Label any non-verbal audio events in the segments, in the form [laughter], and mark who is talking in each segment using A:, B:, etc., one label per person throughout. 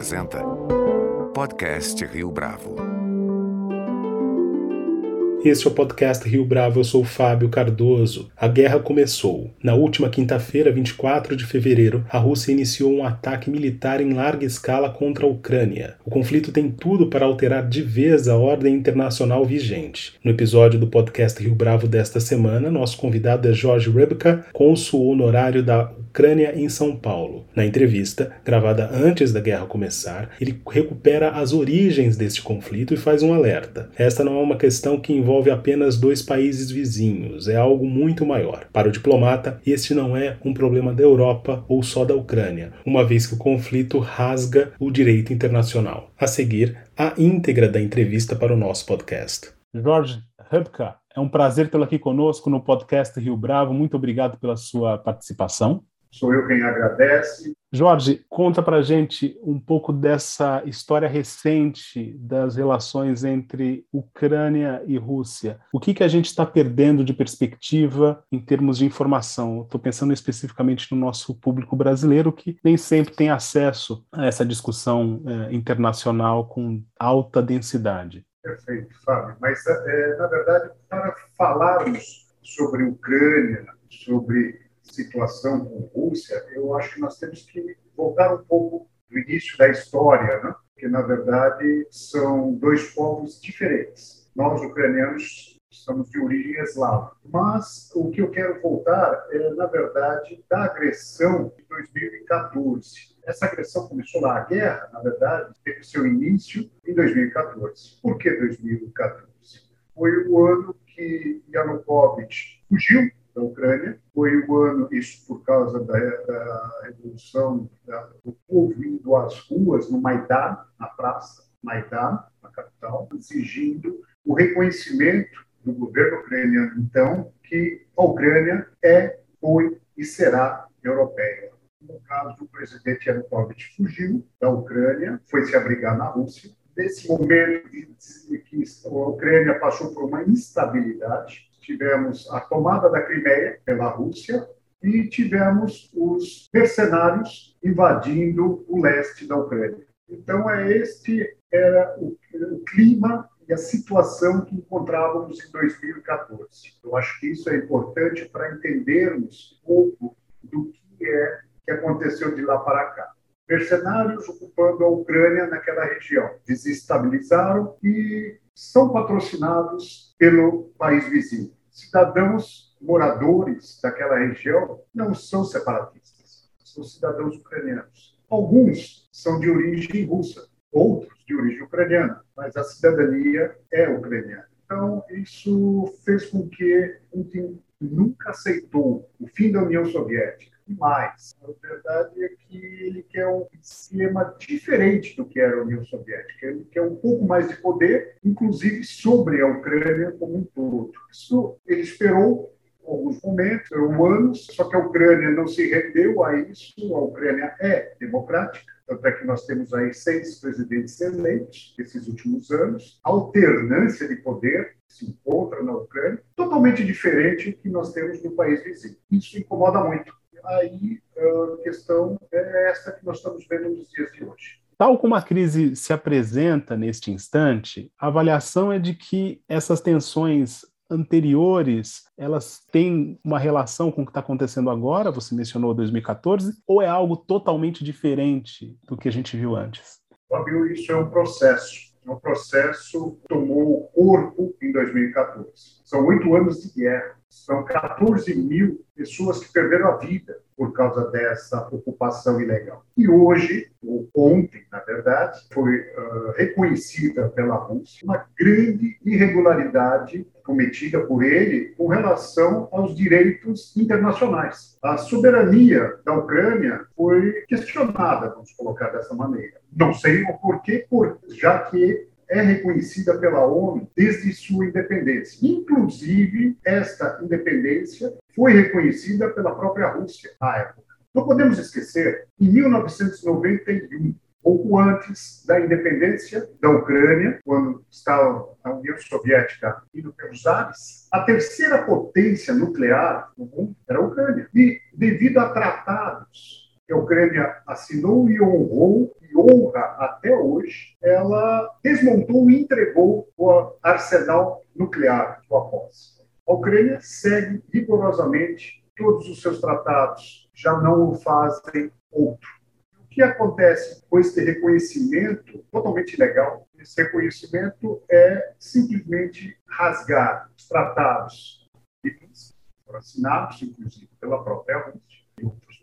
A: apresenta Podcast Rio Bravo.
B: Este é o podcast Rio Bravo, eu sou Fábio Cardoso. A guerra começou. Na última quinta-feira, 24 de fevereiro, a Rússia iniciou um ataque militar em larga escala contra a Ucrânia. O conflito tem tudo para alterar de vez a ordem internacional vigente. No episódio do podcast Rio Bravo desta semana, nosso convidado é Jorge Rebka, cônsul honorário da Ucrânia em São Paulo. Na entrevista, gravada antes da guerra começar, ele recupera as origens deste conflito e faz um alerta. Esta não é uma questão que envolve apenas dois países vizinhos, é algo muito maior. Para o diplomata, este não é um problema da Europa ou só da Ucrânia, uma vez que o conflito rasga o direito internacional. A seguir, a íntegra da entrevista para o nosso podcast. Jorge Hubka, é um prazer tê-lo aqui conosco no podcast Rio Bravo. Muito obrigado pela sua participação.
C: Sou eu quem agradece.
B: Jorge, conta para gente um pouco dessa história recente das relações entre Ucrânia e Rússia. O que, que a gente está perdendo de perspectiva em termos de informação? Estou pensando especificamente no nosso público brasileiro, que nem sempre tem acesso a essa discussão é, internacional com alta densidade.
C: Perfeito, Fábio. Mas, é, na verdade, para falarmos sobre Ucrânia, sobre situação com Rússia, eu acho que nós temos que voltar um pouco do início da história, né? que na verdade são dois povos diferentes. Nós, ucranianos, somos de origem eslava. Mas o que eu quero voltar é, na verdade, da agressão de 2014. Essa agressão começou lá, a guerra, na verdade, teve seu início em 2014. Por que 2014? Foi o ano que Yanukovych fugiu da Ucrânia. Foi o ano, isso por causa da, da revolução da, do povo indo às ruas no Maidan, na praça Maidan, na capital, exigindo o reconhecimento do governo ucraniano, então, que a Ucrânia é, foi e será europeia. No caso, o presidente Yanukovych fugiu da Ucrânia, foi se abrigar na Rússia. Nesse momento que a Ucrânia passou por uma instabilidade, tivemos a tomada da Crimeia pela Rússia e tivemos os mercenários invadindo o leste da Ucrânia. Então, é este era o, o clima e a situação que encontrávamos em 2014. Eu acho que isso é importante para entendermos um pouco do que é que aconteceu de lá para cá. Mercenários ocupando a Ucrânia naquela região, desestabilizaram e são patrocinados pelo país vizinho cidadãos moradores daquela região não são separatistas, são cidadãos ucranianos. Alguns são de origem russa, outros de origem ucraniana, mas a cidadania é ucraniana. Então, isso fez com que Putin nunca aceitou o fim da União Soviética. E mais, a verdade é que ele quer um esquema diferente do que era a União Soviética. Ele quer um pouco mais de poder, inclusive sobre a Ucrânia como um todo. Isso ele esperou alguns momentos, anos, só que a Ucrânia não se rendeu a isso. A Ucrânia é democrática, tanto é que nós temos aí seis presidentes eleitos nesses últimos anos. Alternância de poder se encontra na Ucrânia, totalmente diferente do que nós temos no país vizinho. Isso incomoda muito. Aí a questão é essa que nós estamos vendo nos dias de hoje.
B: Tal como a crise se apresenta neste instante, a avaliação é de que essas tensões anteriores, elas têm uma relação com o que está acontecendo agora, você mencionou 2014, ou é algo totalmente diferente do que a gente viu antes?
C: Fabio, isso é um processo. Um processo tomou corpo em 2014. São oito anos de guerra. São 14 mil pessoas que perderam a vida por causa dessa ocupação ilegal. E hoje, ou ontem, na verdade, foi uh, reconhecida pela Rússia uma grande irregularidade cometida por ele com relação aos direitos internacionais. A soberania da Ucrânia foi questionada, vamos colocar dessa maneira. Não sei o porquê, por, já que é reconhecida pela ONU desde sua independência. Inclusive, esta independência foi reconhecida pela própria Rússia à época. Não podemos esquecer, em 1991, pouco antes da independência da Ucrânia, quando estava a União Soviética indo pelos ares, a terceira potência nuclear no mundo era a Ucrânia. E, devido a tratados que a Ucrânia assinou e honrou, e honra até hoje, ela desmontou e entregou o arsenal nuclear do após. A Ucrânia segue rigorosamente todos os seus tratados, já não o fazem outro. O que acontece com esse reconhecimento totalmente legal? Esse reconhecimento é simplesmente rasgar os tratados que foram assinados, inclusive pela própria Rússia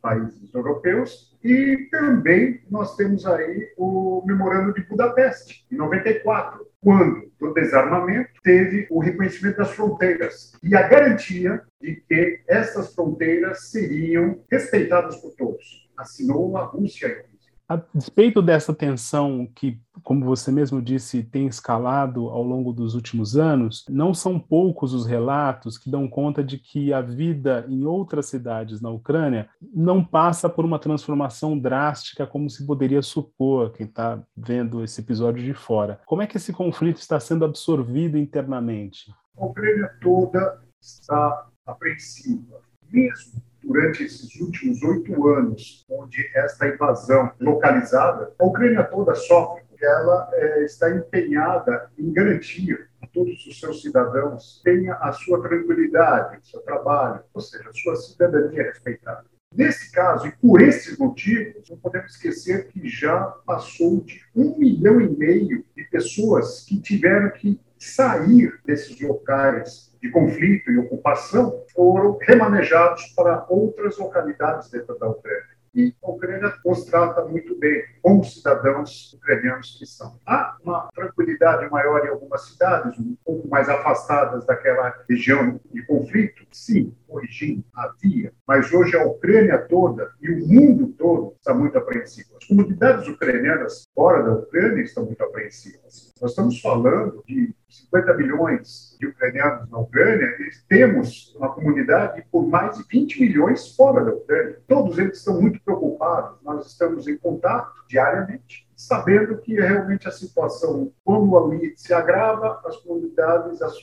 C: países europeus, e também nós temos aí o Memorando de Budapeste, em 94, quando, do desarmamento, teve o reconhecimento das fronteiras e a garantia de que essas fronteiras seriam respeitadas por todos. Assinou a Rússia,
B: a despeito dessa tensão que, como você mesmo disse, tem escalado ao longo dos últimos anos, não são poucos os relatos que dão conta de que a vida em outras cidades na Ucrânia não passa por uma transformação drástica como se poderia supor quem está vendo esse episódio de fora. Como é que esse conflito está sendo absorvido internamente?
C: A Ucrânia toda está apreensiva. Mesmo durante esses últimos oito anos, onde esta invasão localizada, a Ucrânia toda sofre, porque ela é, está empenhada em garantir a todos os seus cidadãos tenha a sua tranquilidade, o seu trabalho, ou seja, a sua cidadania respeitada. Nesse caso, e por esses motivos, não podemos esquecer que já passou de um milhão e meio de pessoas que tiveram que sair desses locais de conflito e ocupação foram remanejados para outras localidades dentro da Ucrânia. E a Ucrânia os trata muito bem, como cidadãos ucranianos que são. Há uma tranquilidade maior em algumas cidades, um pouco mais afastadas daquela região de conflito? Sim, corrigindo, havia. Mas hoje a Ucrânia toda e o mundo todo está muito apreensivo. As comunidades ucranianas fora da Ucrânia estão muito apreensivas. Nós estamos falando de 50 milhões de ucranianos na Ucrânia temos uma comunidade por mais de 20 milhões fora da Ucrânia. Todos eles estão muito preocupados. Nós estamos em contato diariamente, sabendo que realmente a situação, quando ali se agrava, as comunidades, as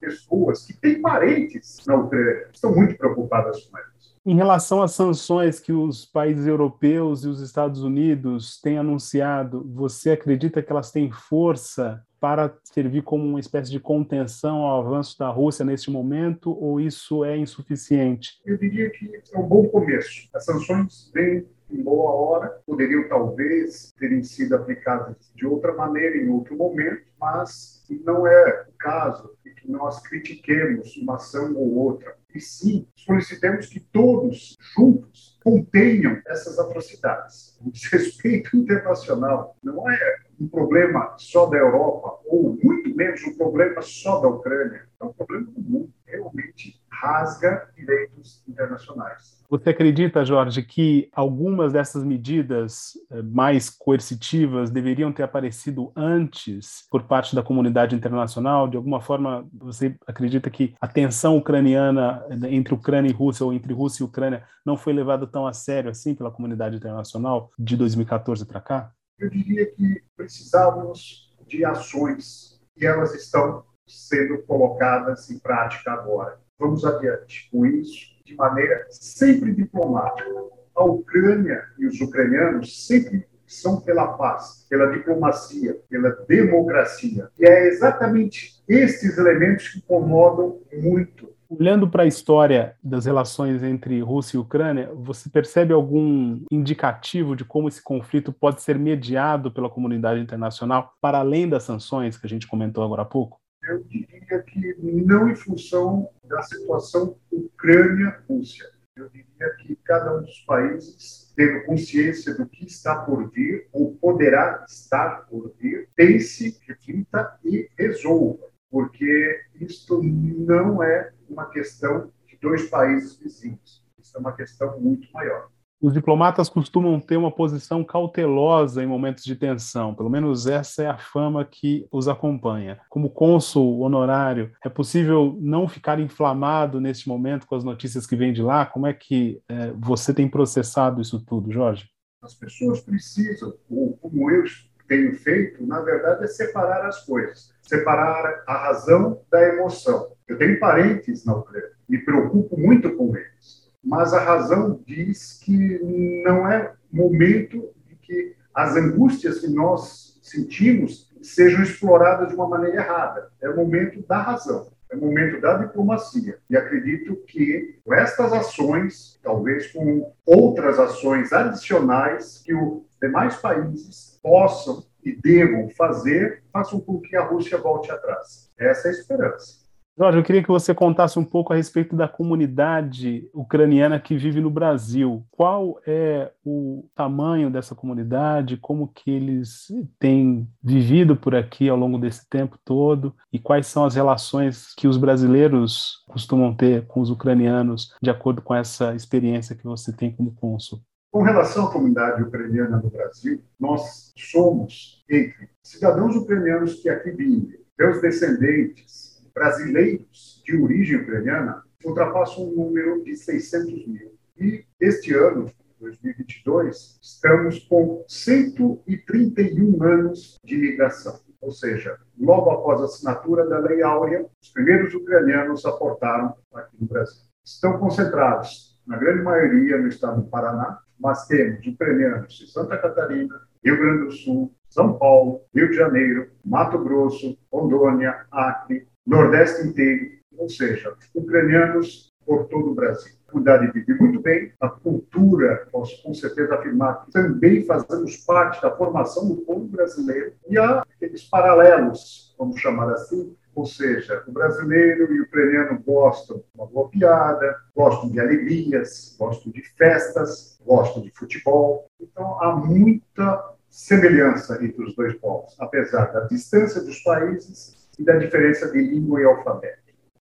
C: pessoas que têm parentes na Ucrânia estão muito preocupadas com elas.
B: Em relação às sanções que os países europeus e os Estados Unidos têm anunciado, você acredita que elas têm força para servir como uma espécie de contenção ao avanço da Rússia neste momento, ou isso é insuficiente?
C: Eu diria que é um bom começo. As sanções vêm em boa hora, poderiam talvez terem sido aplicadas de outra maneira em outro momento, mas não é o caso de que nós critiquemos uma ação ou outra. E sim, solicitemos que todos juntos contenham essas atrocidades. O desrespeito [laughs] internacional não é um problema só da Europa, ou muito menos um problema só da Ucrânia. É um problema do mundo. Realmente rasga direitos internacionais.
B: Você acredita, Jorge, que algumas dessas medidas eh, mais coercitivas deveriam ter aparecido antes por parte da comunidade internacional? De alguma forma, você acredita que a tensão ucraniana eh, entre Ucrânia e Rússia, ou entre Rússia e Ucrânia, não foi levada tão a sério assim pela comunidade internacional de 2014 para cá?
C: Eu diria que precisávamos de ações e elas estão sendo colocadas em prática agora. Vamos adiante com isso de maneira sempre diplomática. A Ucrânia e os ucranianos sempre são pela paz, pela diplomacia, pela democracia. E é exatamente estes elementos que incomodam muito
B: Olhando para a história das relações entre Rússia e Ucrânia, você percebe algum indicativo de como esse conflito pode ser mediado pela comunidade internacional para além das sanções que a gente comentou agora há pouco?
C: Eu diria que não em função da situação Ucrânia-Rússia. Eu diria que cada um dos países, tendo consciência do que está por vir, ou poderá estar por vir, pense, reflita e resolva porque isto não é uma questão de dois países vizinhos, isso é uma questão muito maior.
B: Os diplomatas costumam ter uma posição cautelosa em momentos de tensão, pelo menos essa é a fama que os acompanha. Como cônsul honorário, é possível não ficar inflamado neste momento com as notícias que vêm de lá? Como é que é, você tem processado isso tudo, Jorge?
C: As pessoas precisam, ou como eu tenho feito, na verdade, é separar as coisas, separar a razão da emoção. Eu tenho parentes na Ucrânia, me preocupo muito com eles, mas a razão diz que não é momento de que as angústias que nós sentimos sejam exploradas de uma maneira errada. É o momento da razão, é o momento da diplomacia. E acredito que estas ações, talvez com outras ações adicionais que os demais países possam e devam fazer, façam com que a Rússia volte atrás. Essa é a esperança.
B: Jorge, eu queria que você contasse um pouco a respeito da comunidade ucraniana que vive no Brasil. Qual é o tamanho dessa comunidade? Como que eles têm vivido por aqui ao longo desse tempo todo? E quais são as relações que os brasileiros costumam ter com os ucranianos, de acordo com essa experiência que você tem como cônsul?
C: Com relação à comunidade ucraniana no Brasil, nós somos entre cidadãos ucranianos que aqui vivem, seus descendentes, brasileiros de origem ucraniana ultrapassam um número de 600 mil. E este ano, 2022, estamos com 131 anos de imigração. Ou seja, logo após a assinatura da Lei Áurea, os primeiros ucranianos aportaram aqui no Brasil. Estão concentrados, na grande maioria, no estado do Paraná, mas temos ucranianos de Santa Catarina, Rio Grande do Sul, São Paulo, Rio de Janeiro, Mato Grosso, Rondônia, Acre, Nordeste inteiro, ou seja, ucranianos por todo o Brasil. A comunidade vive muito bem, a cultura, posso com certeza afirmar que também fazemos parte da formação do povo brasileiro e há aqueles paralelos, vamos chamar assim, ou seja, o brasileiro e o ucraniano gostam de uma boa piada, gostam de alegrias, gostam de festas, gostam de futebol. Então há muita semelhança entre os dois povos, apesar da distância dos países e da diferença de língua e alfabeto.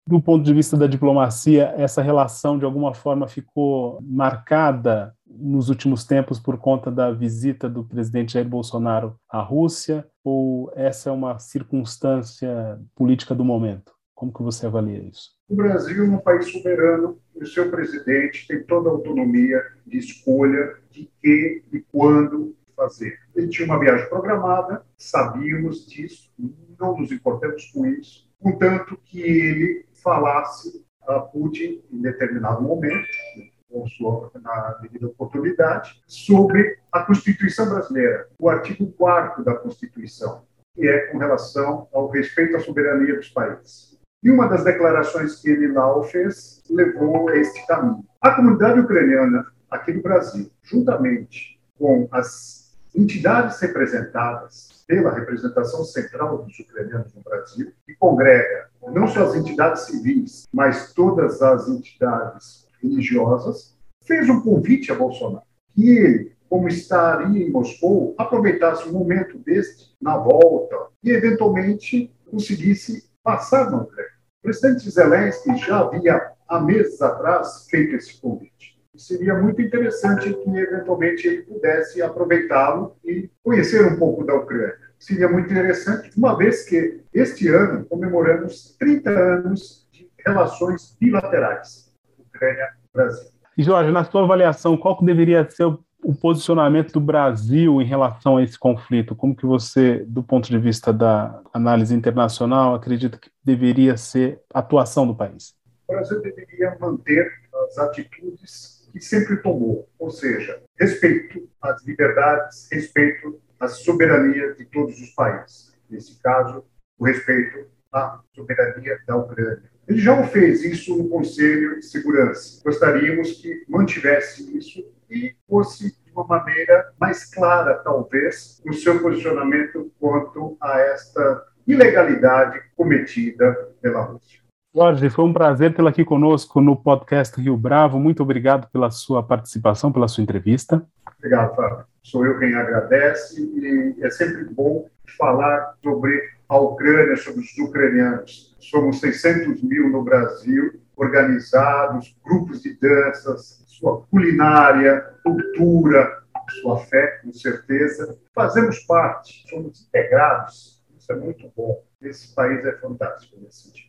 B: Do ponto de vista da diplomacia, essa relação de alguma forma ficou marcada nos últimos tempos por conta da visita do presidente Jair Bolsonaro à Rússia ou essa é uma circunstância política do momento? Como que você avalia isso?
C: O Brasil é um país soberano e o seu presidente tem toda a autonomia de escolha de que e quando fazer. Ele tinha uma viagem programada, sabíamos disso, não nos importamos com isso, contanto que ele falasse a Putin em determinado momento, com sua, na devida oportunidade, sobre a Constituição brasileira, o artigo 4 da Constituição, que é com relação ao respeito à soberania dos países. E uma das declarações que ele lá fez levou a este caminho. A comunidade ucraniana aqui no Brasil, juntamente com as entidades representadas pela representação central dos ucranianos no Brasil, que congrega não só as entidades civis, mas todas as entidades religiosas, fez um convite a Bolsonaro que ele, como estaria em Moscou, aproveitasse o um momento deste na volta e eventualmente conseguisse passar na Ucrânia. O presidente Zelensky já havia há meses atrás feito esse convite seria muito interessante que, eventualmente, ele pudesse aproveitá-lo e conhecer um pouco da Ucrânia. Seria muito interessante, uma vez que este ano comemoramos 30 anos de relações bilaterais Ucrânia-Brasil.
B: E, Jorge, na sua avaliação, qual que deveria ser o o posicionamento do Brasil em relação a esse conflito? Como que você, do ponto de vista da análise internacional, acredita que deveria ser a atuação do país?
C: O Brasil deveria manter as atitudes que sempre tomou, ou seja, respeito às liberdades, respeito à soberania de todos os países. Nesse caso, o respeito à soberania da Ucrânia. Ele já o fez isso no Conselho de Segurança. Gostaríamos que mantivesse isso e fosse de uma maneira mais clara, talvez, no seu posicionamento quanto a esta ilegalidade cometida pela Rússia.
B: Jorge, foi um prazer tê-lo aqui conosco no podcast Rio Bravo. Muito obrigado pela sua participação, pela sua entrevista.
C: Obrigado, Fábio. Sou eu quem agradece e é sempre bom falar sobre a Ucrânia, sobre os ucranianos. Somos 600 mil no Brasil, organizados, grupos de danças, sua culinária, cultura, sua fé, com certeza. Fazemos parte, somos integrados. Isso é muito bom. Esse país é fantástico nesse sentido.